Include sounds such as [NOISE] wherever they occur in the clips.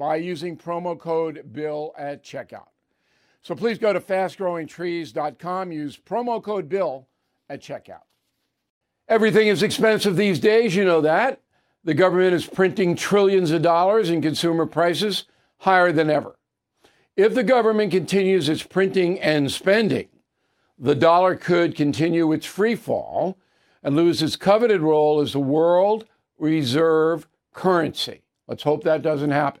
by using promo code BILL at checkout. So please go to fastgrowingtrees.com, use promo code BILL at checkout. Everything is expensive these days, you know that. The government is printing trillions of dollars and consumer prices higher than ever. If the government continues its printing and spending, the dollar could continue its free fall and lose its coveted role as the world reserve currency. Let's hope that doesn't happen.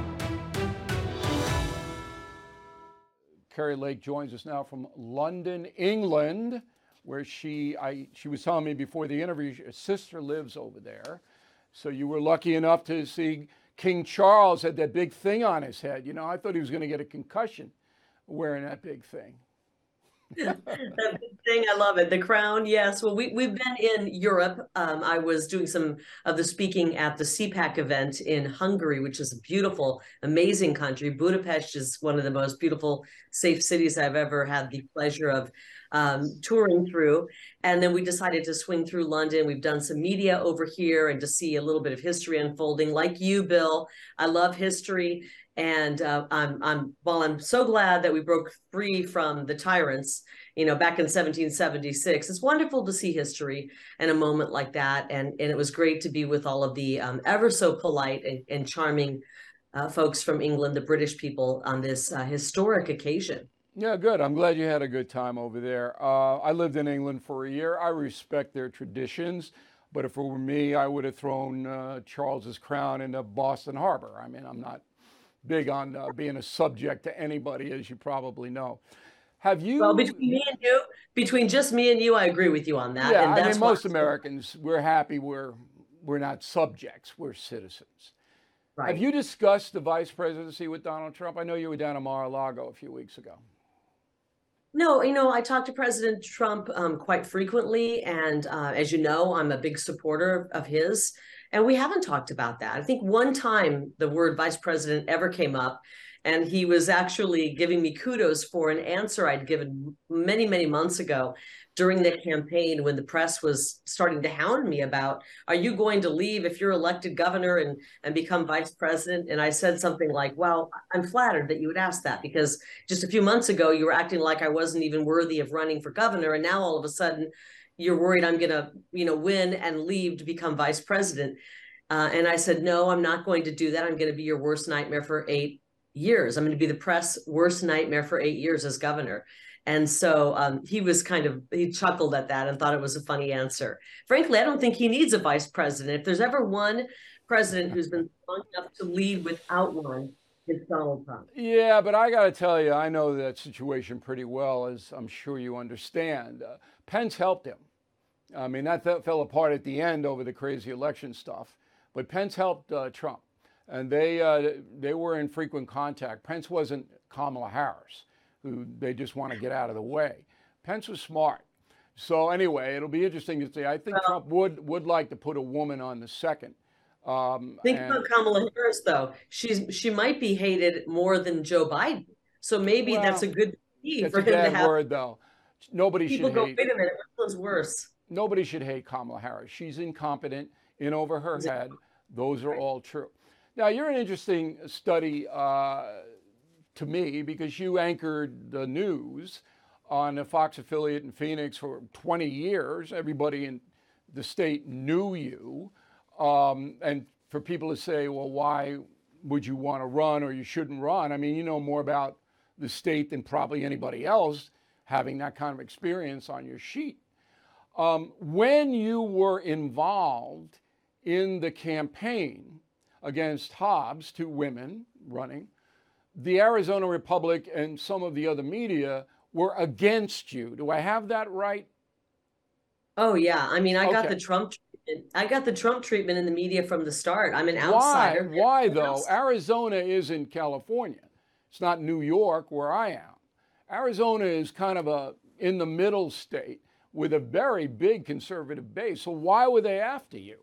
Kari Lake joins us now from London, England, where she I she was telling me before the interview, her sister lives over there. So you were lucky enough to see King Charles had that big thing on his head. You know, I thought he was going to get a concussion wearing that big thing. Thing, I love it. The crown, yes. Well, we we've been in Europe. Um, I was doing some of the speaking at the CPAC event in Hungary, which is a beautiful, amazing country. Budapest is one of the most beautiful, safe cities I've ever had the pleasure of um, touring through. And then we decided to swing through London. We've done some media over here and to see a little bit of history unfolding. Like you, Bill, I love history. And uh, I'm, I'm, while I'm so glad that we broke free from the tyrants, you know, back in 1776, it's wonderful to see history and a moment like that. And, and it was great to be with all of the um, ever so polite and, and charming uh, folks from England, the British people, on this uh, historic occasion. Yeah, good. I'm glad you had a good time over there. Uh, I lived in England for a year. I respect their traditions, but if it were me, I would have thrown uh, Charles's crown into Boston Harbor. I mean, I'm not big on uh, being a subject to anybody, as you probably know. Have you? Well, between me and you, between just me and you, I agree with you on that. Yeah, I mean, most Americans, we're happy we're we're not subjects, we're citizens. Right. Have you discussed the vice presidency with Donald Trump? I know you were down in Mar-a-Lago a few weeks ago. No, you know, I talk to President Trump um, quite frequently. And uh, as you know, I'm a big supporter of his. And we haven't talked about that. I think one time the word vice president ever came up, and he was actually giving me kudos for an answer I'd given many, many months ago during the campaign when the press was starting to hound me about are you going to leave if you're elected governor and and become vice president and i said something like well i'm flattered that you would ask that because just a few months ago you were acting like i wasn't even worthy of running for governor and now all of a sudden you're worried i'm going to you know win and leave to become vice president uh, and i said no i'm not going to do that i'm going to be your worst nightmare for eight years i'm going to be the press worst nightmare for eight years as governor and so um, he was kind of, he chuckled at that and thought it was a funny answer. Frankly, I don't think he needs a vice president. If there's ever one president who's been strong enough to lead without one, It's Donald Trump. Yeah, but I got to tell you, I know that situation pretty well, as I'm sure you understand. Uh, Pence helped him. I mean, that fell apart at the end over the crazy election stuff, but Pence helped uh, Trump, and they uh, they were in frequent contact. Pence wasn't Kamala Harris, who they just want to get out of the way. Pence was smart. So anyway, it'll be interesting to see. I think well, Trump would would like to put a woman on the second um, Think and, about Kamala Harris, though. She's she might be hated more than Joe Biden. So maybe well, that's a good key for him to have. word, though. Nobody people should go. Hate, Wait a minute, one's worse? Nobody should hate Kamala Harris. She's incompetent, in over her head. Those are all true. Now you're an interesting study uh, to me because you anchored the news on a Fox affiliate in Phoenix for 20 years. Everybody in the state knew you. Um, and for people to say, well, why would you want to run or you shouldn't run? I mean, you know more about the state than probably anybody else having that kind of experience on your sheet. Um, when you were involved in the campaign against Hobbs, two women running, the Arizona Republic and some of the other media were against you. Do I have that right? Oh yeah, I mean, I okay. got the Trump I got the Trump treatment in the media from the start. I'm an outsider. Why? Why though? Arizona is in California. It's not New York where I am. Arizona is kind of a in the middle state with a very big conservative base. So why were they after you?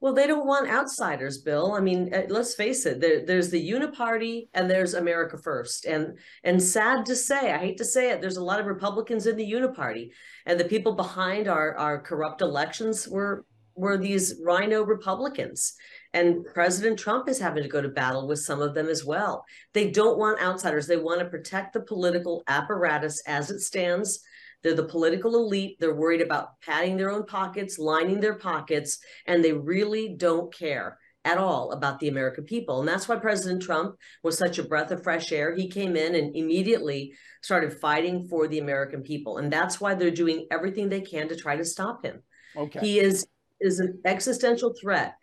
Well, they don't want outsiders, Bill. I mean, uh, let's face it. There, there's the Uniparty and there's America First, and and sad to say, I hate to say it, there's a lot of Republicans in the Uniparty, and the people behind our our corrupt elections were were these RINO Republicans. And President Trump is having to go to battle with some of them as well. They don't want outsiders. They want to protect the political apparatus as it stands they're the political elite. They're worried about padding their own pockets, lining their pockets, and they really don't care at all about the American people. And that's why President Trump was such a breath of fresh air. He came in and immediately started fighting for the American people. And that's why they're doing everything they can to try to stop him. Okay. He is is an existential threat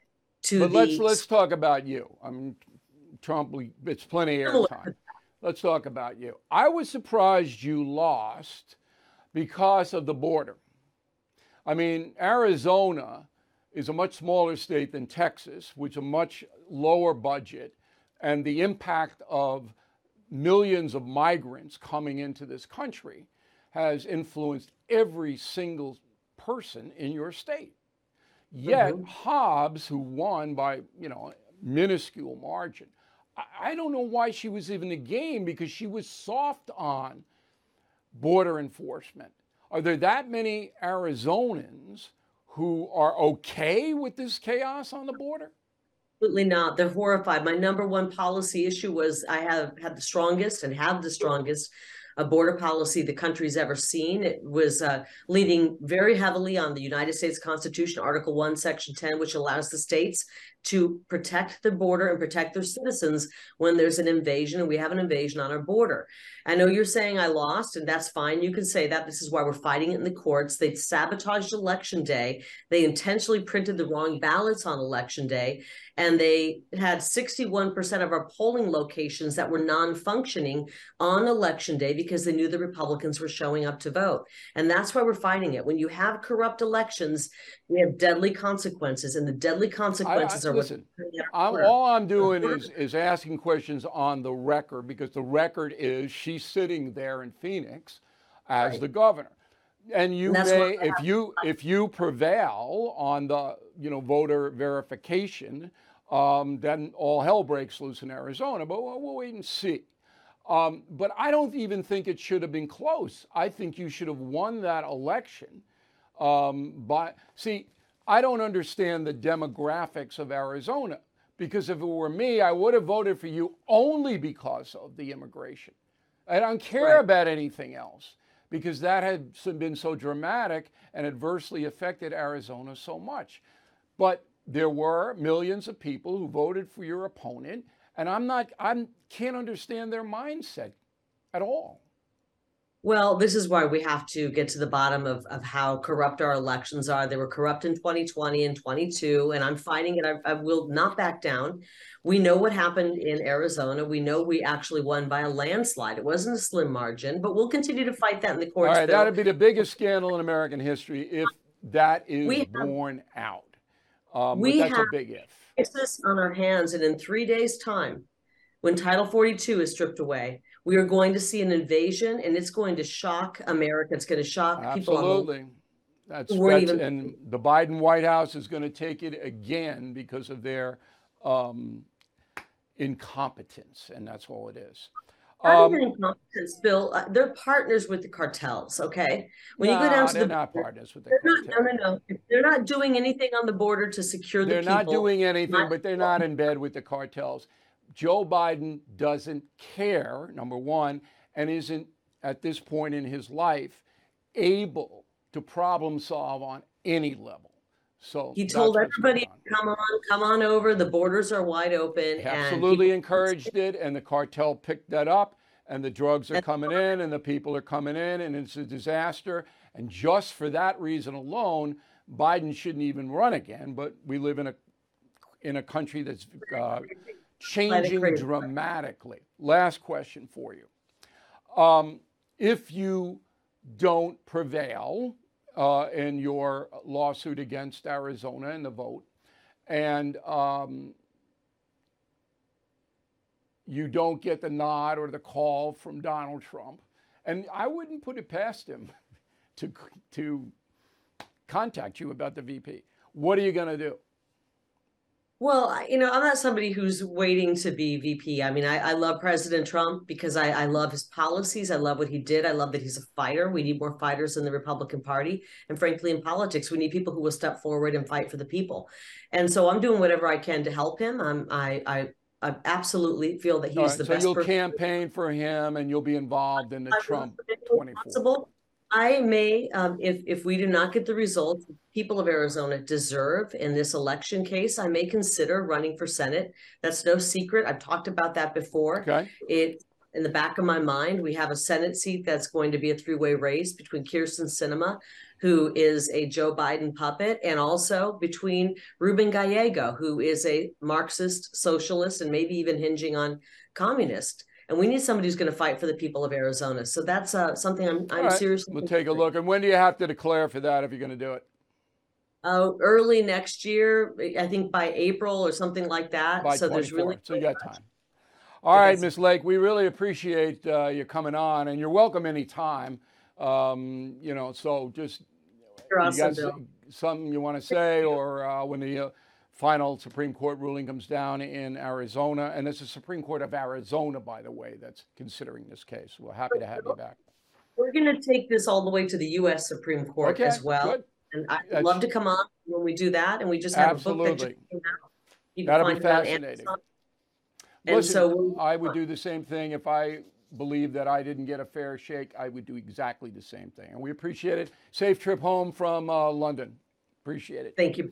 to But the... let's let's talk about you. I'm Trump it's plenty of airtime. Let's talk about you. I was surprised you lost because of the border. I mean, Arizona is a much smaller state than Texas, which a much lower budget, and the impact of millions of migrants coming into this country has influenced every single person in your state. Yet mm-hmm. Hobbs, who won by you know minuscule margin, I, I don't know why she was even in the game because she was soft on border enforcement. Are there that many Arizonans who are okay with this chaos on the border? Absolutely not. They're horrified. My number one policy issue was I have had the strongest and have the strongest a border policy the country's ever seen. It was uh, leading very heavily on the United States Constitution, Article 1, Section 10, which allows the states to protect the border and protect their citizens when there's an invasion and we have an invasion on our border. I know you're saying I lost, and that's fine. You can say that. This is why we're fighting it in the courts. They sabotaged election day. They intentionally printed the wrong ballots on election day and they had 61% of our polling locations that were non-functioning on election day because they knew the republicans were showing up to vote. And that's why we're fighting it. When you have corrupt elections we have deadly consequences and the deadly consequences I, I, are listen, I'm, all i'm doing mm-hmm. is is asking questions on the record because the record is she's sitting there in phoenix as right. the governor. And you and may if you if you prevail on the you know voter verification um, then all hell breaks loose in Arizona. But we'll, we'll wait and see. Um, but I don't even think it should have been close. I think you should have won that election. Um, but see, I don't understand the demographics of Arizona because if it were me, I would have voted for you only because of the immigration. I don't care right. about anything else because that had been so dramatic and adversely affected Arizona so much. But there were millions of people who voted for your opponent, and I'm not, I can't understand their mindset at all. Well, this is why we have to get to the bottom of, of how corrupt our elections are. They were corrupt in 2020 and 22, and I'm fighting it. I, I will not back down. We know what happened in Arizona. We know we actually won by a landslide. It wasn't a slim margin, but we'll continue to fight that in the courts. All right, that'd be the biggest scandal in American history if that is have- borne out. Um, We that's have- a big if. It's this on our hands, and in three days' time, when Title 42 is stripped away, we are going to see an invasion, and it's going to shock America. It's going to shock people. Absolutely. That's, that's and the Biden White House is going to take it again because of their um, incompetence, and that's all it is. Not Um, incompetence, Bill. Uh, they're partners with the cartels. Okay, when you go down to they're the not border, partners with the they're not. No, no, no. They're not doing anything on the border to secure the They're not doing anything, not- but they're not in bed with the cartels. Joe Biden doesn't care, number one, and isn't at this point in his life able to problem solve on any level. So He told everybody. "Come on, come on over. The borders are wide open." He absolutely encouraged it, and the cartel picked that up, and the drugs are coming in, and the people are coming in, and it's a disaster. And just for that reason alone, Biden shouldn't even run again. But we live in a in a country that's uh, changing dramatically. Last question for you: um, If you don't prevail uh, in your lawsuit against Arizona and the vote, and um, you don't get the nod or the call from Donald Trump, and I wouldn't put it past him [LAUGHS] to to contact you about the VP. What are you going to do? Well, you know, I'm not somebody who's waiting to be VP. I mean, I, I love President Trump because I, I love his policies. I love what he did. I love that he's a fighter. We need more fighters in the Republican Party. And frankly, in politics, we need people who will step forward and fight for the people. And so I'm doing whatever I can to help him. I'm, I, I, I absolutely feel that he's right, the so best you'll person. campaign for him, and you'll be involved in the I will Trump if 24. possible. I may, um, if if we do not get the results people of Arizona deserve in this election case, I may consider running for Senate. That's no secret. I've talked about that before. Okay. It in the back of my mind, we have a Senate seat that's going to be a three-way race between Kyrsten Sinema, who is a Joe Biden puppet, and also between Ruben Gallego, who is a Marxist socialist and maybe even hinging on communist. And we need somebody who's going to fight for the people of Arizona. So that's uh, something I'm, I'm right, seriously. We'll take a look. And when do you have to declare for that if you're going to do it? Uh, early next year, I think by April or something like that. By so 24. there's really so you got time. All right. Miss Lake, we really appreciate uh, you coming on, and you're welcome anytime. Um, you know, so just You're you got Bill. something you want to say, or uh, when the uh, final Supreme Court ruling comes down in Arizona, and it's the Supreme Court of Arizona, by the way, that's considering this case. We're happy to have you back. We're going to take this all the way to the U.S. Supreme Court Okay, as well. good. And I'd That's- love to come on when we do that. And we just have a book that Absolutely. just came out. You can That'll be find on fascinating. And Listen, so I would do the same thing if I believed that I didn't get a fair shake. I would do exactly the same thing, and we appreciate it. Safe trip home from uh, London. Appreciate it. Thank you.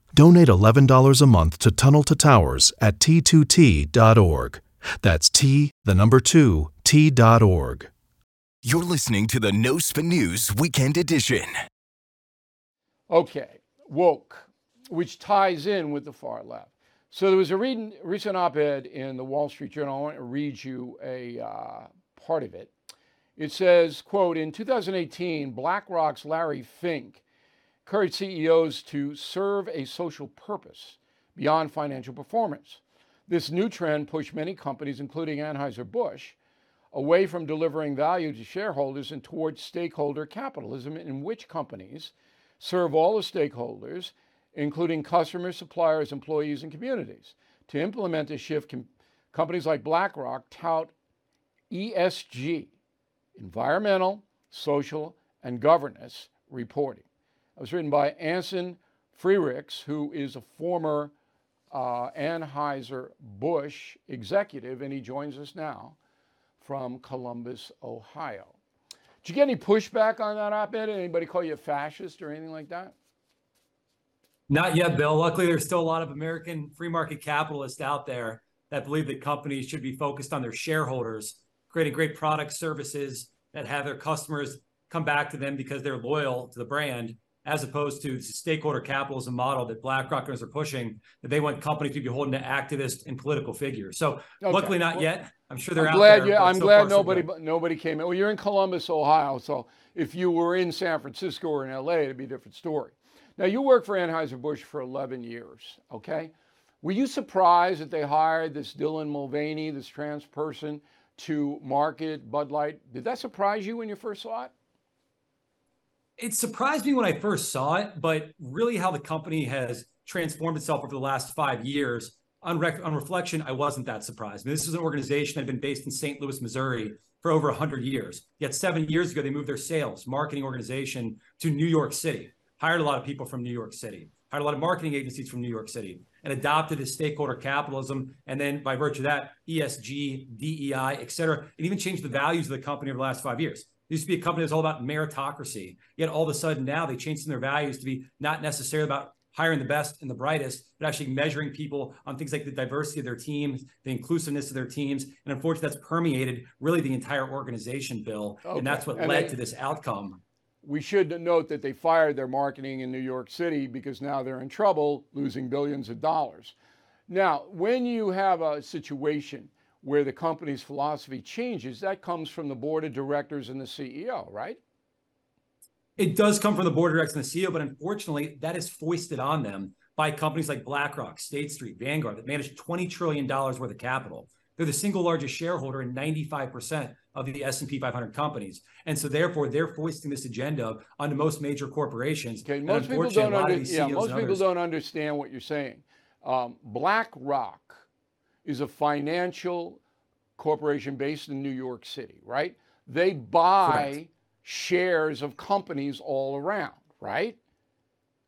Donate $11 a month to Tunnel to Towers at t2t.org. That's T, the number 2, t.org. You're listening to the No Spin News Weekend Edition. Okay, woke, which ties in with the far left. So there was a re- recent op-ed in the Wall Street Journal. I want to read you a uh, part of it. It says, "quote In 2018, BlackRock's Larry Fink encouraged CEOs to serve a social purpose beyond financial performance. This new trend pushed many companies, including Anheuser-Busch, away from delivering value to shareholders and towards stakeholder capitalism, in which companies serve all the stakeholders, including customers, suppliers, employees, and communities. To implement this shift, com- companies like BlackRock tout ESG, environmental, social, and governance reporting. It was written by Anson Frericks, who is a former uh, Anheuser-Busch executive, and he joins us now from Columbus, Ohio. Did you get any pushback on that op-ed? Did Anybody call you a fascist or anything like that? Not yet, Bill. Luckily, there's still a lot of American free market capitalists out there that believe that companies should be focused on their shareholders, creating great products, services that have their customers come back to them because they're loyal to the brand, as opposed to the stakeholder capitalism model that BlackRockers are pushing, that they want companies to be holding to activists and political figures. So okay. luckily not well, yet. I'm sure they're I'm out glad there. You, I'm so glad nobody so nobody came in. Well, you're in Columbus, Ohio, so if you were in San Francisco or in LA, it'd be a different story. Now you worked for Anheuser-Busch for 11 years, okay? Were you surprised that they hired this Dylan Mulvaney, this trans person, to market Bud Light? Did that surprise you when you first saw it? It surprised me when I first saw it, but really how the company has transformed itself over the last five years. On, rec- on reflection, I wasn't that surprised. I mean, this is an organization that had been based in St. Louis, Missouri for over 100 years. Yet seven years ago, they moved their sales, marketing organization to New York City, hired a lot of people from New York City, hired a lot of marketing agencies from New York City, and adopted this stakeholder capitalism. And then by virtue of that, ESG, DEI, et cetera, and even changed the values of the company over the last five years used to be a company that's all about meritocracy. Yet all of a sudden now they changed their values to be not necessarily about hiring the best and the brightest, but actually measuring people on things like the diversity of their teams, the inclusiveness of their teams. And unfortunately, that's permeated really the entire organization, Bill. Okay. And that's what and led they, to this outcome. We should note that they fired their marketing in New York City because now they're in trouble, losing billions of dollars. Now, when you have a situation where the company's philosophy changes, that comes from the board of directors and the CEO, right? It does come from the board of directors and the CEO, but unfortunately, that is foisted on them by companies like BlackRock, State Street, Vanguard that manage $20 trillion worth of capital. They're the single largest shareholder in 95% of the S&P 500 companies. And so therefore, they're foisting this agenda onto most major corporations. Okay, most people don't, under, yeah, most people don't understand what you're saying. Um, BlackRock is a financial corporation based in New York City, right? They buy Correct. shares of companies all around, right?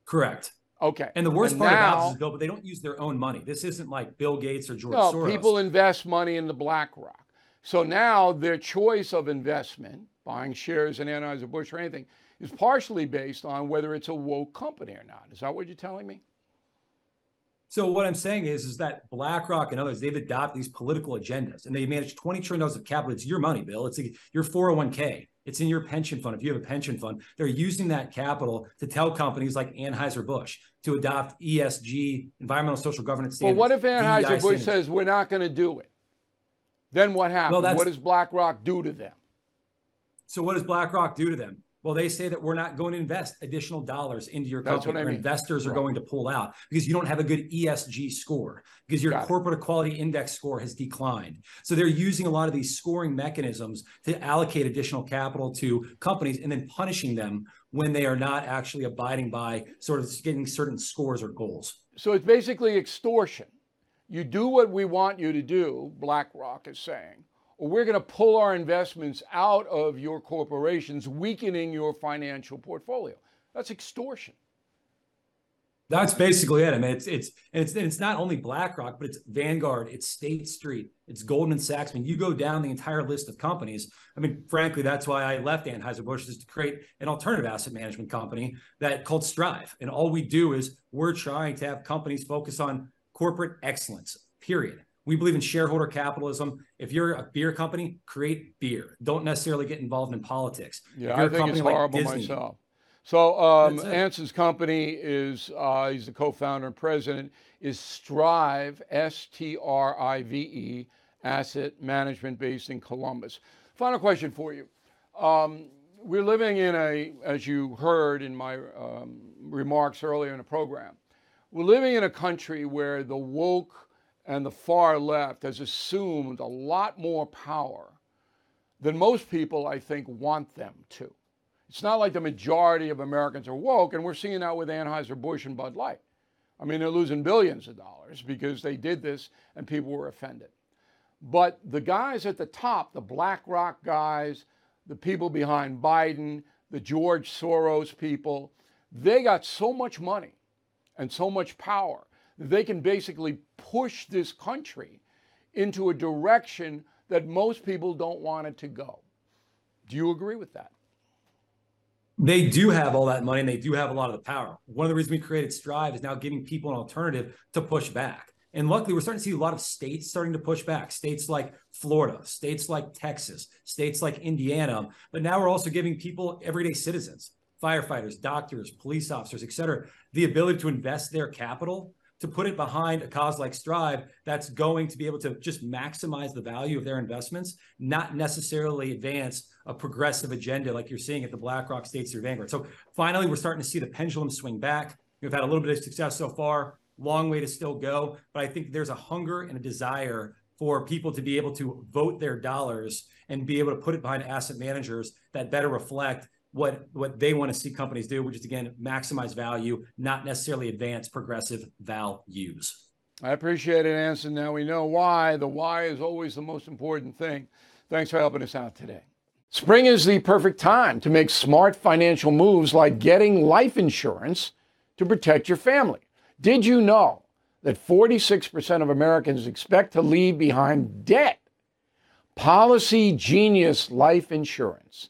Correct. Okay. And the worst and part now, about this is, Bill, but they don't use their own money. This isn't like Bill Gates or George no, Soros. People invest money in the BlackRock. So now their choice of investment, buying shares in Anheuser-Busch or anything, is partially based on whether it's a woke company or not. Is that what you're telling me? So what I'm saying is, is that BlackRock and others, they've adopted these political agendas and they manage 20 trillion dollars of capital. It's your money, Bill. It's a, your 401k. It's in your pension fund. If you have a pension fund, they're using that capital to tell companies like Anheuser-Busch to adopt ESG, environmental social governance standards. Well, what if Anheuser-Busch says we're not going to do it? Then what happens? Well, what does BlackRock do to them? So what does BlackRock do to them? Well, they say that we're not going to invest additional dollars into your That's company. what I mean. investors are Right. going to pull out because you don't have a good ESG score because your Got it. corporate equality index score has declined. So they're using a lot of these scoring mechanisms to allocate additional capital to companies and then punishing them when they are not actually abiding by sort of getting certain scores or goals. So it's basically extortion. You do what we want you to do, BlackRock is saying, we're going to pull our investments out of your corporations, weakening your financial portfolio. That's extortion. That's basically it. I mean, it's it's and it's and it's not only BlackRock, but it's Vanguard, it's State Street, it's Goldman Sachs. I mean, you go down the entire list of companies. I mean, frankly, that's why I left Anheuser Busch is to create an alternative asset management company that called Strive. And all we do is we're trying to have companies focus on corporate excellence. Period. We believe in shareholder capitalism. If you're a beer company, create beer. Don't necessarily get involved in politics. Yeah, I think it's company like horrible Disney- myself. So um, Anson's company is uh, he's the co-founder and president is Strive S T R I V E Asset Management based in Columbus. Final question for you. Um, we're living in a, as you heard in my um, remarks earlier in the program, we're living in a country where the woke and the far left has assumed a lot more power than most people, I think, want them to. It's not like the majority of Americans are woke, and we're seeing that with Anheuser-Busch and Bud Light. I mean, they're losing billions of dollars because they did this and people were offended. But the guys at the top, the BlackRock guys, the people behind Biden, the George Soros people, they got so much money and so much power they can basically push this country into a direction that most people don't want it to go. Do you agree with that? they do have all that money and they do have a lot of the power. One of the reasons we created Strive is now giving people an alternative to push back. And luckily, we're starting to see a lot of states starting to push back. States like Florida, states like Texas, states like Indiana. But now we're also giving people, everyday citizens, firefighters, doctors, police officers, et cetera, the ability to invest their capital to put it behind a cause like Strive that's going to be able to just maximize the value of their investments, not necessarily advance a progressive agenda like you're seeing at the BlackRock State Street Vanguard. So finally, we're starting to see the pendulum swing back. We've had a little bit of success so far, long way to still go. But I think there's a hunger and a desire for people to be able to vote their dollars and be able to put it behind asset managers that better reflect what what they want to see companies do, which is again maximize value, not necessarily advance progressive values. I appreciate it, Anson. Now we know why. The why is always the most important thing. Thanks for helping us out today. Spring is the perfect time to make smart financial moves like getting life insurance to protect your family. Did you know that 46% of Americans expect to leave behind debt? Policy Genius Life Insurance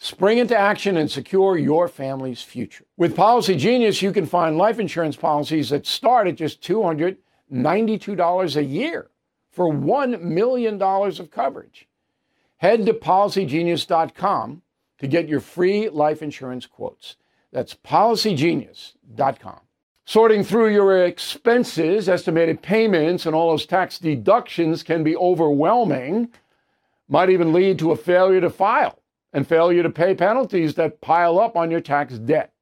Spring into action and secure your family's future. With Policy Genius, you can find life insurance policies that start at just $292 a year for $1 million of coverage. Head to policygenius.com to get your free life insurance quotes. That's policygenius.com. Sorting through your expenses, estimated payments, and all those tax deductions can be overwhelming, might even lead to a failure to file and failure to pay penalties that pile up on your tax debt.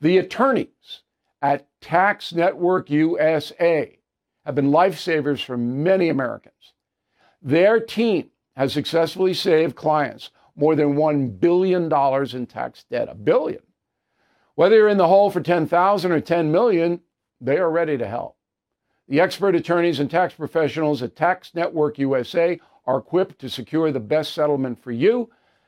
The attorneys at Tax Network USA have been lifesavers for many Americans. Their team has successfully saved clients more than $1 billion in tax debt. A billion. Whether you're in the hole for 10,000 or 10 million, they are ready to help. The expert attorneys and tax professionals at Tax Network USA are equipped to secure the best settlement for you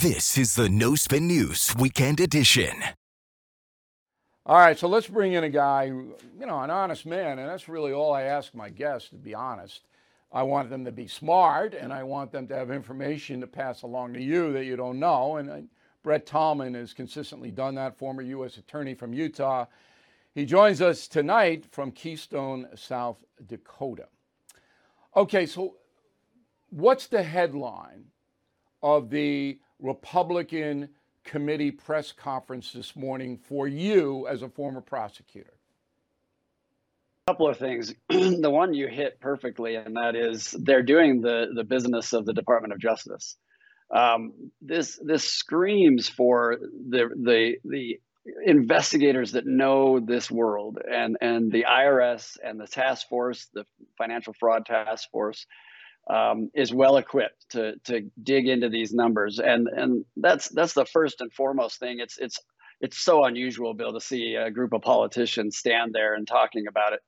This is the No Spin News Weekend Edition. All right, so let's bring in a guy, you know, an honest man, and that's really all I ask my guests, to be honest. I want them to be smart, and I want them to have information to pass along to you that you don't know. And I, Brett Tolman has consistently done that, former U.S. Attorney from Utah. He joins us tonight from Keystone, South Dakota. Okay, so what's the headline of the Republican committee press conference this morning for you as a former prosecutor? A couple of things. [CLEARS THROAT] the one you hit perfectly, and that is they're doing the the business of the Department of Justice. Um, this this screams for the the the investigators that know this world and and the IRS and the task force, the financial fraud task force, um, is well equipped to to dig into these numbers, and and that's that's the first and foremost thing. It's it's it's so unusual, Bill, to see a group of politicians stand there and talking about it,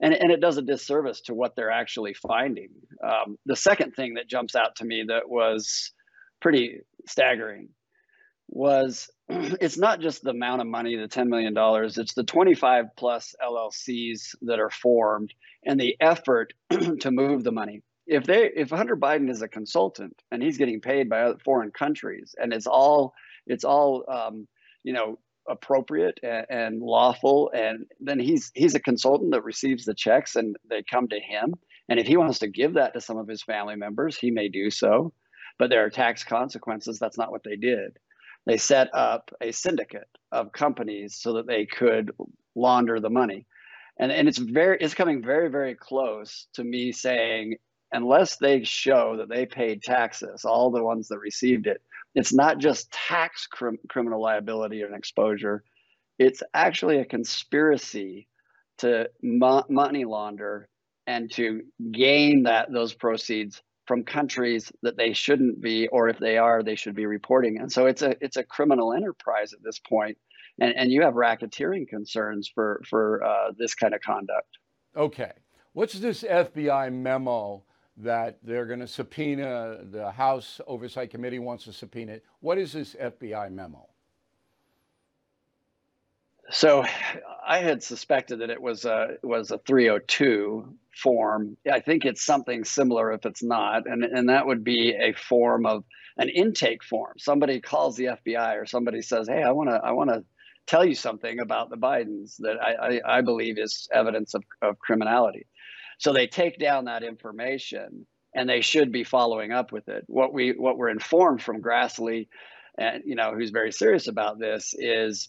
and and it does a disservice to what they're actually finding. Um, the second thing that jumps out to me that was pretty staggering was [CLEARS THROAT] it's not just the amount of money, the $10 million, it's the 25 plus LLCs that are formed and the effort [CLEARS THROAT] to move the money if they if Hunter Biden is a consultant and he's getting paid by foreign countries and it's all it's all um, you know appropriate and, and, lawful and then he's he's a consultant that receives the checks and they come to him. And if he wants to give that to some of his family members he may do so. But there are tax consequences. That's not what they did. They set up a syndicate of companies so that they could launder the money. And and it's very it's coming very very close to me saying unless they show that they paid taxes, all the ones that received it, it's not just tax crim- criminal liability and exposure. It's actually a conspiracy to mo- money launder and to gain that those proceeds from countries that they shouldn't be, or if they are, they should be reporting. And so it's a it's a criminal enterprise at this point, and and you have racketeering concerns for for uh, this kind of conduct. Okay, what's this FBI memo that they're going to subpoena, the House Oversight Committee wants to subpoena it. What is this FBI memo? So I had suspected that it was a was a 302 form. I think it's something similar if it's not, and and that would be a form of an intake form. Somebody calls the FBI or somebody says, "Hey, I want to I want to tell you something about the Bidens that I, I, I believe is evidence of, of criminality." So they take down that information and they should be following up with it. What we what we're informed from Grassley, and you know, who's very serious about this, is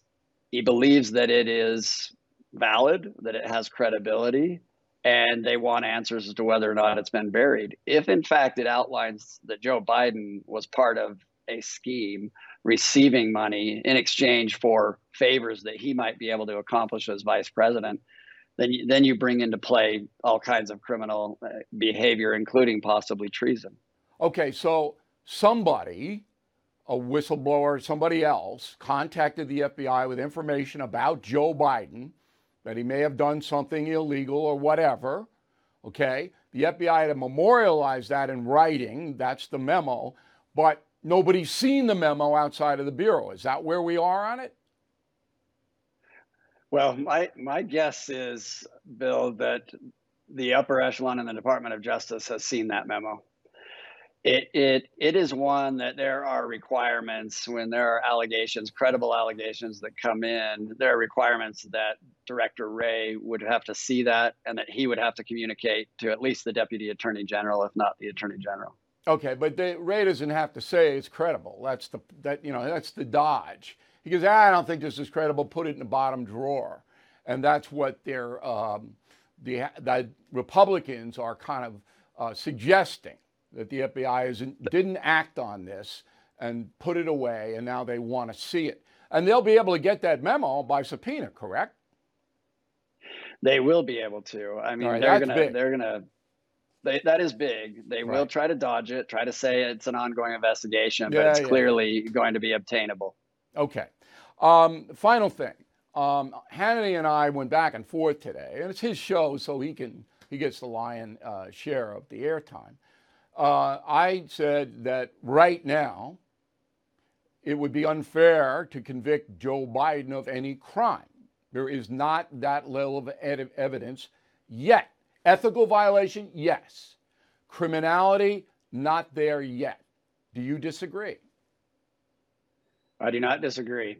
he believes that it is valid, that it has credibility, and they want answers as to whether or not it's been buried. If in fact it outlines that Joe Biden was part of a scheme receiving money in exchange for favors that he might be able to accomplish as vice president, then you, then you bring into play all kinds of criminal uh, behavior, including possibly treason. Okay, so somebody, a whistleblower, somebody else, contacted the FBI with information about Joe Biden that he may have done something illegal or whatever. Okay, the FBI had to memorialize that in writing. That's the memo, but nobody's seen the memo outside of the bureau. Is that where we are on it? Well, my my guess is, Bill, that the upper echelon in the Department of Justice has seen that memo. It it it is one that there are requirements when there are allegations, credible allegations that come in. There are requirements that Director Wray would have to see that, and that he would have to communicate to at least the Deputy Attorney General, if not the Attorney General. Okay, but the, Wray doesn't have to say it's credible. That's the that you know that's the dodge. He goes, ah, I don't think this is credible. Put it in the bottom drawer, and that's what they're um, the the Republicans are kind of uh, suggesting that the FBI isn't didn't act on this and put it away, and now they want to see it, and they'll be able to get that memo by subpoena, correct? They will be able to. I mean, right, they're gonna big. they're gonna they, that is big. They right. will try to dodge it, try to say it's an ongoing investigation, but yeah, it's yeah. clearly going to be obtainable. Okay. Um, final thing. Um, Hannity and I went back and forth today, and it's his show, so he can he gets the lion uh, share of the airtime. Uh, I said that right now it would be unfair to convict Joe Biden of any crime. There is not that level of ed- evidence yet. Ethical violation, yes. Criminality, not there yet. Do you disagree? I do not disagree.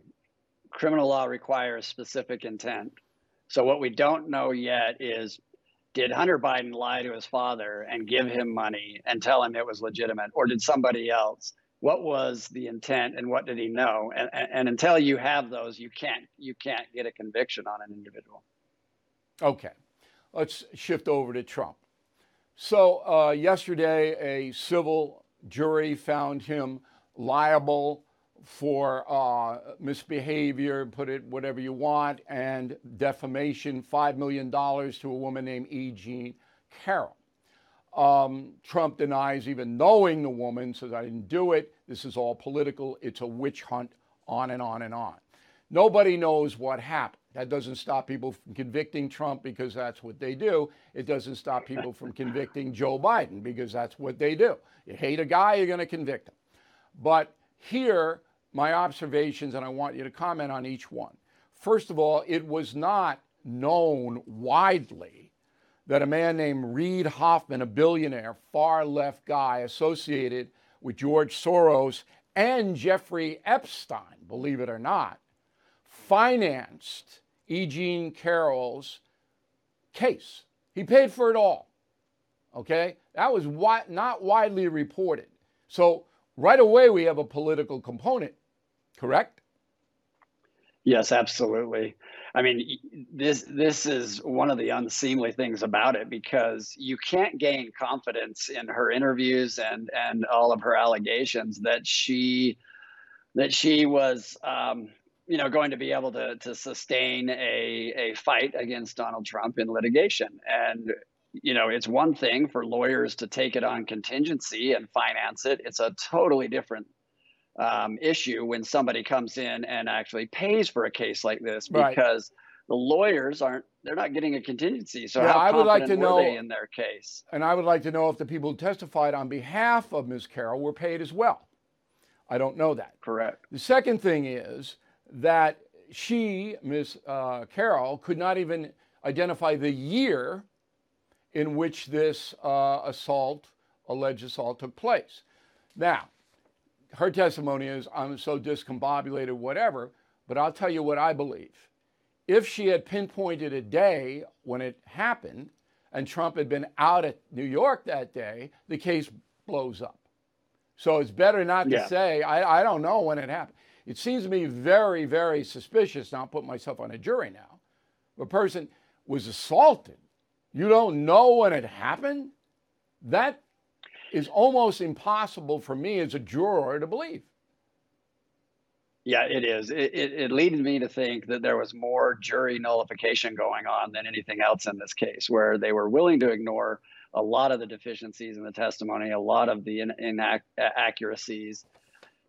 Criminal law requires specific intent. So, what we don't know yet is did Hunter Biden lie to his father and give him money and tell him it was legitimate, or did somebody else? What was the intent and what did he know? And, and, and until you have those, you can't you can't get a conviction on an individual. Okay, let's shift over to Trump. So uh, yesterday, a civil jury found him liable for uh, misbehavior, put it whatever you want, and defamation, $5 million to a woman named E. Jean Carroll. Um, Trump denies even knowing the woman, says, I didn't do it. This is all political. It's a witch hunt, on and on and on. Nobody knows what happened. That doesn't stop people from convicting Trump because that's what they do. It doesn't stop people from convicting Joe Biden because that's what they do. You hate a guy, you're going to convict him. But here, my observations, and I want you to comment on each one. First of all, it was not known widely that a man named Reid Hoffman, a billionaire, far left guy associated with George Soros and Jeffrey Epstein, believe it or not, financed E. Jean Carroll's case. He paid for it all. Okay? That was not widely reported. So, right away, we have a political component correct? Yes, absolutely. I mean, this this is one of the unseemly things about it because you can't gain confidence in her interviews and and all of her allegations that she that she was um, you know going to be able to to sustain a a fight against Donald Trump in litigation and you know it's one thing for lawyers to take it on contingency and finance it it's a totally different um, issue when somebody comes in and actually pays for a case like this because right. the lawyers aren't they're not getting a contingency. So yeah, I would like to know in their case. And I would like to know if the people who testified on behalf of Ms. Carroll were paid as well. I don't know that. Correct. The second thing is that she, Ms. Uh, Carroll, could not even identify the year in which this uh, assault, alleged assault, took place. Now, her testimony is, I'm so discombobulated, whatever, but I'll tell you what I believe. If she had pinpointed a day when it happened and Trump had been out at New York that day, the case blows up. So it's better not to say, I, I don't know when it happened. It seems to me very, very suspicious. Now, I'll put myself on a jury now. A person was assaulted. You don't know when it happened? That is almost impossible for me as a juror to believe. Yeah, it is. It, it, it, leads me to think that there was more jury nullification going on than anything else in this case, where they were willing to ignore a lot of the deficiencies in the testimony, a lot of the inaccuracies,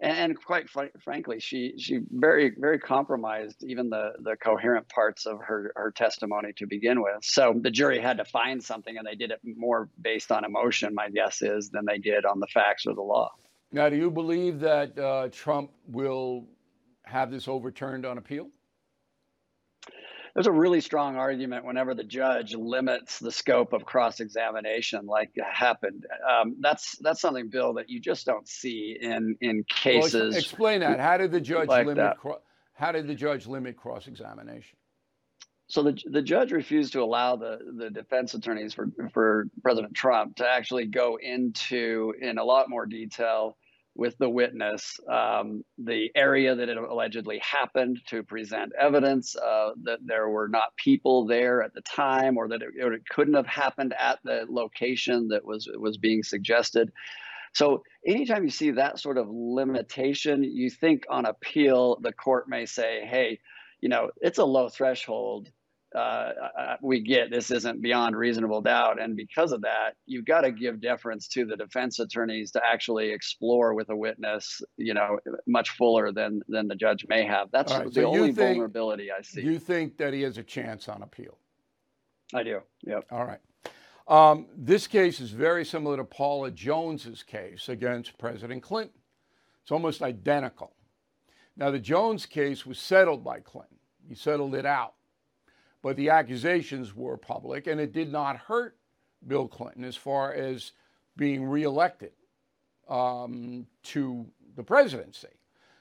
and quite fr- frankly, she she very very compromised even the the coherent parts of her her testimony to begin with. So the jury had to find something, and they did it more based on emotion. My guess is than they did on the facts or the law. Now, do you believe that uh, Trump will have this overturned on appeal? There's a really strong argument whenever the judge limits the scope of cross-examination, like happened. Um, that's that's something, Bill, that you just don't see in in cases. Well, explain that. How did the judge like limit? Cro- how did the judge limit cross-examination? So the the judge refused to allow the the defense attorneys for for President Trump to actually go into in a lot more detail with the witness um, the area that it allegedly happened to present evidence uh, that there were not people there at the time or that it, it, couldn't have happened at the location that was was being suggested. So anytime you see that sort of limitation you think on appeal the court may say hey you know it's a low threshold uh, uh, we get this isn't beyond reasonable doubt. And because of that, you've got to give deference to the defense attorneys to actually explore with a witness, you know, much fuller than than the judge may have. That's right, the so only think, vulnerability I see. You think that he has a chance on appeal? I do. Yep. All right. Um, this case is very similar to Paula Jones's case against President Clinton. It's almost identical. Now, the Jones case was settled by Clinton. He settled it out but the accusations were public, and it did not hurt Bill Clinton as far as being reelected um, to the presidency.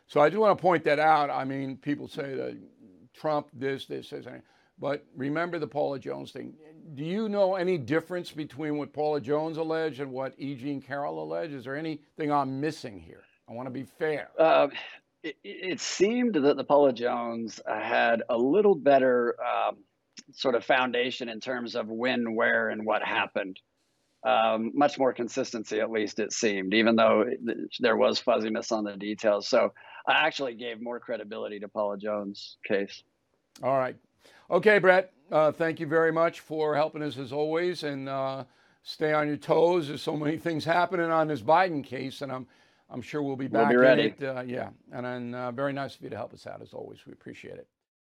So I just want to point that out. I mean, people say that Trump this, this, this, but remember the Paula Jones thing. Do you know any difference between what Paula Jones alleged and what E. Jean Carroll alleged? Is there anything I'm missing here? I want to be fair. Uh, it, it, seemed that the Paula Jones had a little better um, sort of foundation in terms of when, where, and what happened. Um, much more consistency, at least it seemed, even though there was fuzziness on the details. So I actually gave more credibility to Paula Jones' case. All right. Okay, Brett, uh, thank you very much for helping us as always. And uh, stay on your toes. There's so many things happening on this Biden case, and I'm, I'm sure we'll be back we'll be ready. Uh, yeah. And then uh, very nice of you to help us out as always. We appreciate it.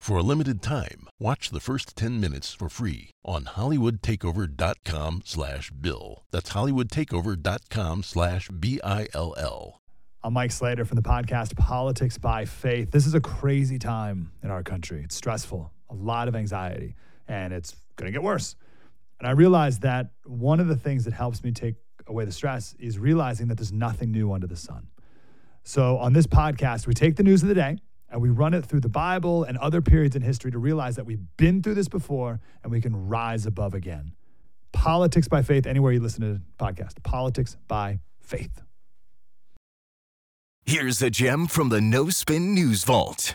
For a limited time, watch the first 10 minutes for free on hollywoodtakeover.com slash bill. That's hollywoodtakeover.com slash B-I-L-L. I'm Mike Slater from the podcast Politics by Faith. This is a crazy time in our country. It's stressful, a lot of anxiety, and it's going to get worse. And I realized that one of the things that helps me take away the stress is realizing that there's nothing new under the sun. So on this podcast, we take the news of the day and we run it through the Bible and other periods in history to realize that we've been through this before and we can rise above again. Politics by faith, anywhere you listen to the podcast. Politics by faith. Here's a gem from the No Spin News Vault.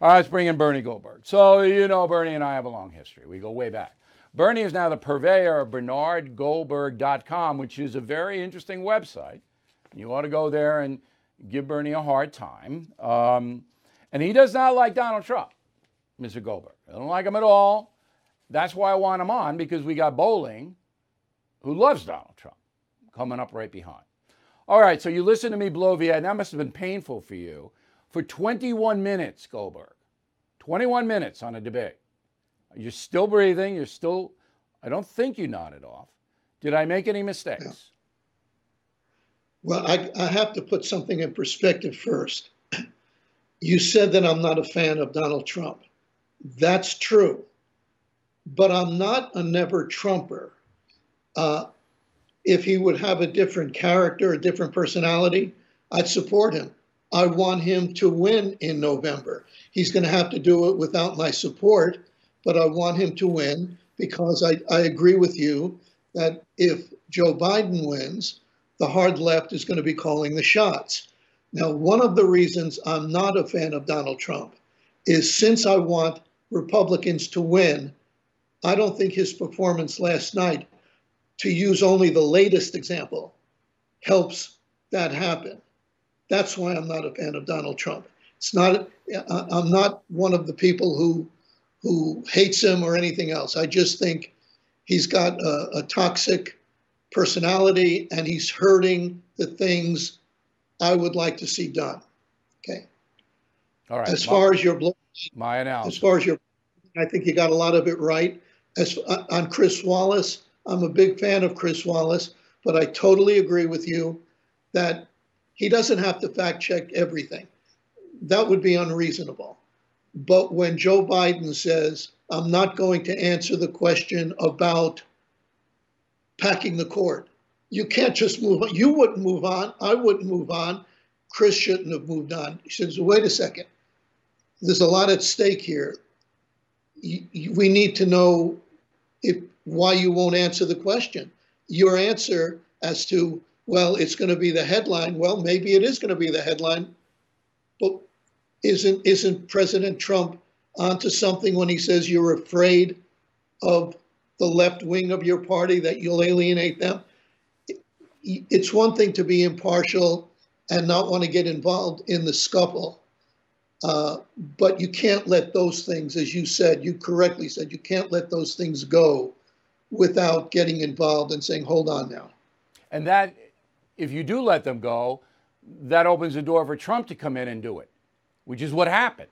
All right, let's bring in Bernie Goldberg. So, you know, Bernie and I have a long history. We go way back. Bernie is now the purveyor of BernardGoldberg.com, which is a very interesting website. You ought to go there and give Bernie a hard time. Um, and he does not like Donald Trump, Mr. Goldberg. I don't like him at all. That's why I want him on because we got Bolling, who loves Donald Trump, coming up right behind. All right, so you listen to me blow Viet. That must have been painful for you for 21 minutes, Goldberg. 21 minutes on a debate. You're still breathing. You're still, I don't think you nodded off. Did I make any mistakes? Well, I, I have to put something in perspective first. You said that I'm not a fan of Donald Trump. That's true. But I'm not a never Trumper. Uh, if he would have a different character, a different personality, I'd support him. I want him to win in November. He's going to have to do it without my support, but I want him to win because I, I agree with you that if Joe Biden wins, the hard left is going to be calling the shots. Now, one of the reasons I'm not a fan of Donald Trump is since I want Republicans to win, I don't think his performance last night, to use only the latest example, helps that happen. That's why I'm not a fan of Donald Trump. It's not I'm not one of the people who who hates him or anything else. I just think he's got a, a toxic personality and he's hurting the things I would like to see done. Okay. All right. As my, far as your my analysis. As far as your, I think you got a lot of it right. As uh, on Chris Wallace, I'm a big fan of Chris Wallace, but I totally agree with you that he doesn't have to fact check everything. That would be unreasonable. But when Joe Biden says, I'm not going to answer the question about packing the court, you can't just move on. You wouldn't move on. I wouldn't move on. Chris shouldn't have moved on. He says, wait a second. There's a lot at stake here. We need to know if why you won't answer the question. Your answer as to, well, it's going to be the headline. Well, maybe it is going to be the headline, but isn't isn't President Trump onto something when he says you're afraid of the left wing of your party that you'll alienate them? It's one thing to be impartial and not want to get involved in the scuffle. Uh, but you can't let those things, as you said, you correctly said, you can't let those things go without getting involved and saying, hold on now. And that, if you do let them go, that opens the door for Trump to come in and do it, which is what happened.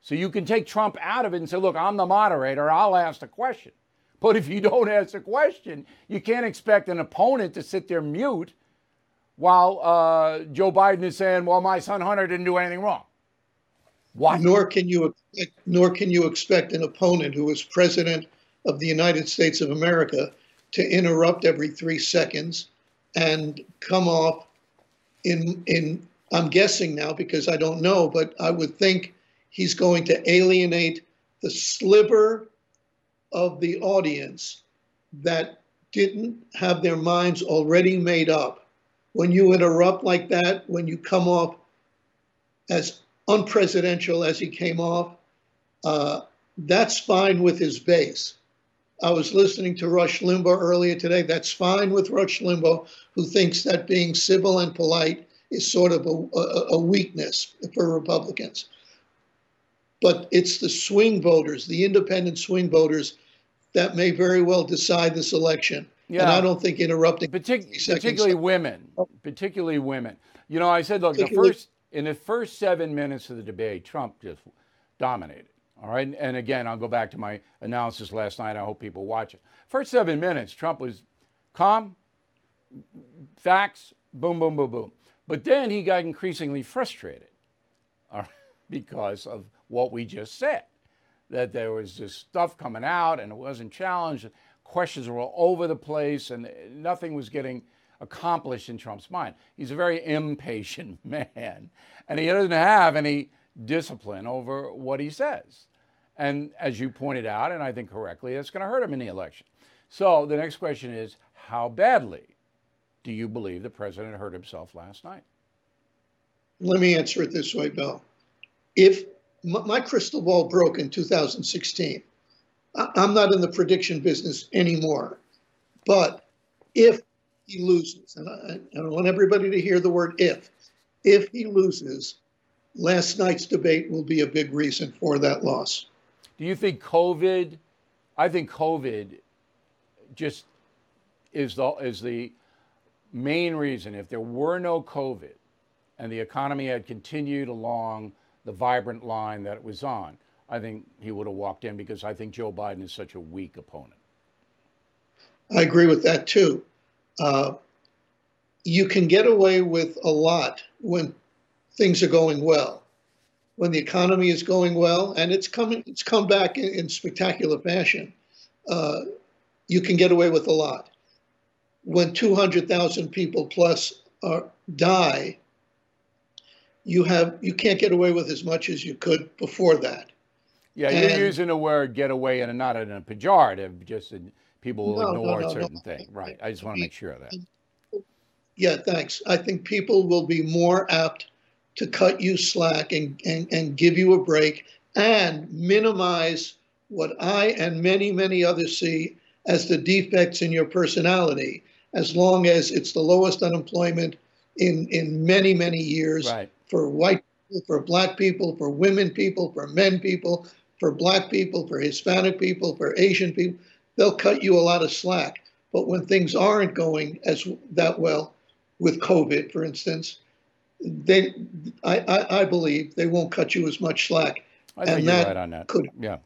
So you can take Trump out of it and say, look, I'm the moderator, I'll ask the question. But if you don't ask a question, you can't expect an opponent to sit there mute while uh, Joe Biden is saying, well, my son Hunter didn't do anything wrong. Why? Nor can you nor can you expect an opponent who is president of the United States of America to interrupt every three seconds and come off in in I'm guessing now because I don't know, but I would think he's going to alienate the sliver of the audience that didn't have their minds already made up. When you interrupt like that, when you come off as unpresidential as he came off, uh, that's fine with his base. I was listening to Rush Limbaugh earlier today. That's fine with Rush Limbaugh, who thinks that being civil and polite is sort of a, a, a weakness for Republicans. But it's the swing voters, the independent swing voters, that may very well decide this election. Yeah. And I don't think interrupting Partic- particularly women, particularly women. You know, I said, look, the first in the first seven minutes of the debate, Trump just dominated. All right. And again, I'll go back to my analysis last night. I hope people watch it. First seven minutes, Trump was calm, facts, boom, boom, boom, boom. But then he got increasingly frustrated [LAUGHS] because of what we just said that there was this stuff coming out and it wasn't challenged. Questions were all over the place and nothing was getting accomplished in Trump's mind. He's a very impatient [LAUGHS] man and he doesn't have any discipline over what he says. And as you pointed out, and I think correctly, it's going to hurt him in the election. So the next question is how badly do you believe the president hurt himself last night? Let me answer it this way, Bill. If my crystal ball broke in 2016, I'm not in the prediction business anymore. But if he loses, and I, I want everybody to hear the word if, if he loses, last night's debate will be a big reason for that loss. Do you think COVID? I think COVID just is the is the main reason. If there were no COVID, and the economy had continued along the vibrant line that it was on, I think he would have walked in because I think Joe Biden is such a weak opponent. I agree with that too. Uh, you can get away with a lot when things are going well. When the economy is going well, and it's coming, it's come back in, in spectacular fashion. Uh, you can get away with a lot. When 200,000 people plus are, die, you have you can't get away with as much as you could before that. Yeah, and, you're using the word "get away" and not in a pejorative, just in, people will no, ignore no, no, certain things. Right. I just want to make sure of that. Yeah, thanks. I think people will be more apt to cut you slack and, and, and give you a break and minimize what I and many, many others see as the defects in your personality, as long as it's the lowest unemployment in, in many, many years right. For white people, for black people, for women people, for men people, for black people, for Hispanic people, for Asian people. They'll cut you a lot of slack. But when things aren't going as that well, with COVID, for instance, they, I, I, I believe they won't cut you as much slack. I think and you're right on that. Could, yeah.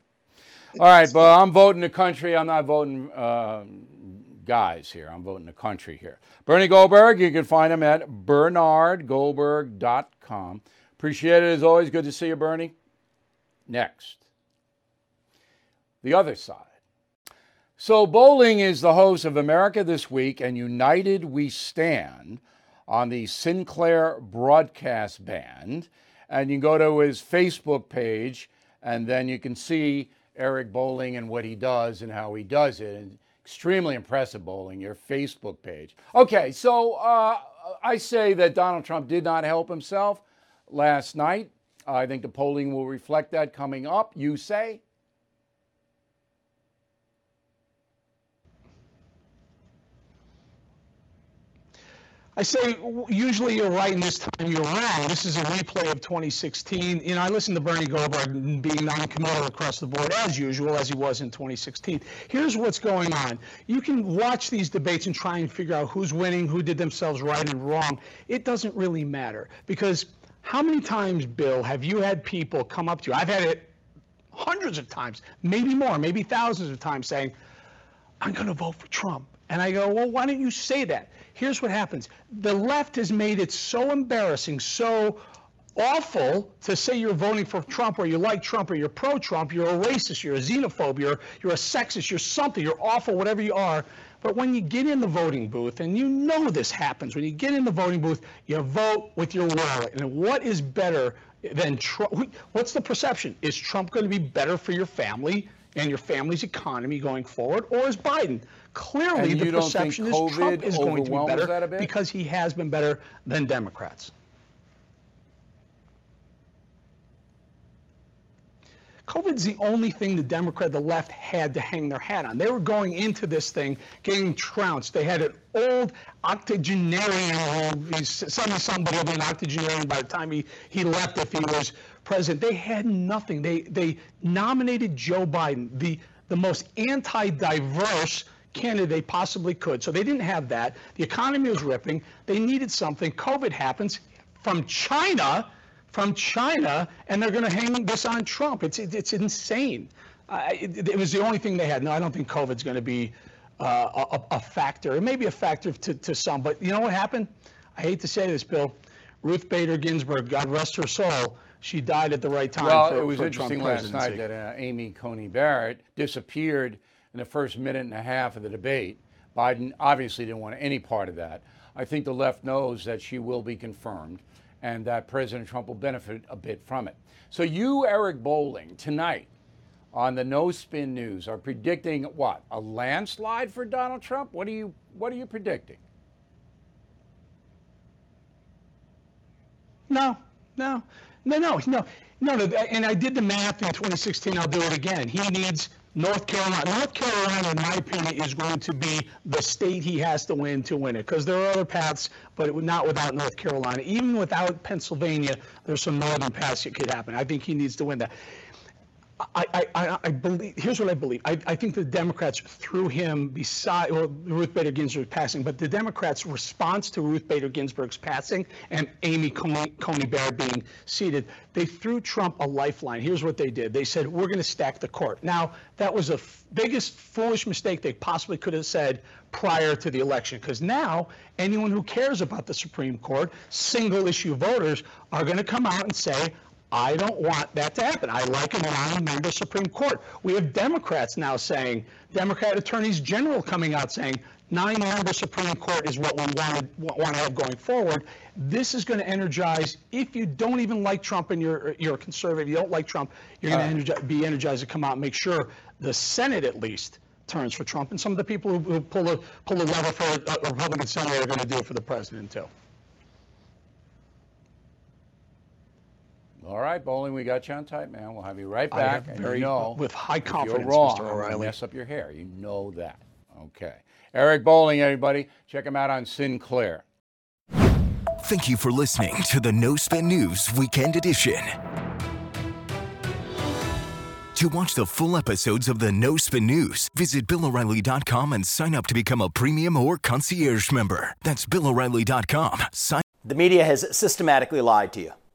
All right, but I'm voting the country. I'm not voting uh, guys here. I'm voting the country here. Bernie Goldberg, you can find him at bernardgoldberg.com. Appreciate it as always. Good to see you, Bernie. Next, the other side. So, Bolling is the host of America This Week and United We Stand on the Sinclair Broadcast Band. And you can go to his Facebook page, and then you can see Eric Bolling and what he does and how he does it. And extremely impressive, Bolling, your Facebook page. Okay, so uh, I say that Donald Trump did not help himself last night. I think the polling will reflect that coming up. You say? I say usually you're right and this time you're wrong. This is a replay of 2016. You know, I listened to Bernie Goldberg being non-committal across the board as usual, as he was in 2016. Here's what's going on. You can watch these debates and try and figure out who's winning, who did themselves right and wrong. It doesn't really matter because how many times, Bill, have you had people come up to you? I've had it hundreds of times, maybe more, maybe thousands of times saying, I'm going to vote for Trump. And I go, well, why don't you say that? Here's what happens the left has made it so embarrassing, so awful to say you're voting for Trump or you like Trump or you're pro Trump, you're a racist, you're a xenophobe, you're, you're a sexist, you're something, you're awful, whatever you are. But when you get in the voting booth, and you know this happens, when you get in the voting booth, you vote with your wallet. And what is better than Trump? What's the perception? Is Trump going to be better for your family and your family's economy going forward, or is Biden? Clearly, the perception is Trump is going to be better because he has been better than Democrats. COVID's the only thing the Democrat, the left had to hang their hat on. They were going into this thing getting trounced. They had an old octogenarian, he's suddenly somebody be an octogenarian by the time he, he left if he was president. They had nothing. They, they nominated Joe Biden, the, the most anti-diverse candidate they possibly could. So they didn't have that. The economy was ripping. They needed something. COVID happens from China, from China, and they're going to hang this on Trump. It's it's insane. Uh, it, it, was the only thing they had. No, I don't think COVID's going to be uh, a, a, factor. It may be a factor to, to some, but you know what happened? I hate to say this, Bill. Ruth Bader Ginsburg, God rest her soul, she died at the right time. Well, for, it was interesting last night that uh, Amy Coney Barrett disappeared in the first minute and a half of the debate. Biden obviously didn't want any part of that. I think the left knows that she will be confirmed and that President Trump will benefit a bit from it. So, you, Eric Bolling, tonight on the No Spin News are predicting what? A landslide for Donald Trump? What are you, what are you predicting? No, no, no, no, no, no. And I did the math in 2016. I'll do it again. He needs North Carolina. North Carolina, in my opinion, is going to be the state he has to win to win it because there are other paths, but not without North Carolina. Even without Pennsylvania, there's some northern paths that could happen. I think he needs to win that. I, I, I believe, here's what I believe. I, I think the Democrats threw him beside, well, Ruth Bader Ginsburg's passing, but the Democrats' response to Ruth Bader Ginsburg's passing and Amy Coney, Coney Barrett being seated, they threw Trump a lifeline. Here's what they did. They said, we're going to stack the court. Now, that was the f- biggest foolish mistake they possibly could have said prior to the election, because now anyone who cares about the Supreme Court, single issue voters, are going to come out and say, I don't want that to happen. I like a nine-member Supreme Court. We have Democrats now saying, Democrat attorneys general coming out saying, nine-member Supreme Court is what we want want to have going forward. This is going to energize. If you don't even like Trump and you're you're a conservative, you don't like Trump, you're going to be energized to come out and make sure the Senate at least turns for Trump, and some of the people who, who pull a pull a lever for a Republican senator are going to do it for the president too. All right, Bolling, we got you on tight, man. We'll have you right back. and very, you know, with high confidence, you're wrong, Mr. O'Reilly. mess up your hair. You know that. Okay. Eric Bolling, everybody. Check him out on Sinclair. Thank you for listening to the No Spin News Weekend Edition. To watch the full episodes of the No Spin News, visit BillO'Reilly.com and sign up to become a premium or concierge member. That's BillO'Reilly.com. Sign- the media has systematically lied to you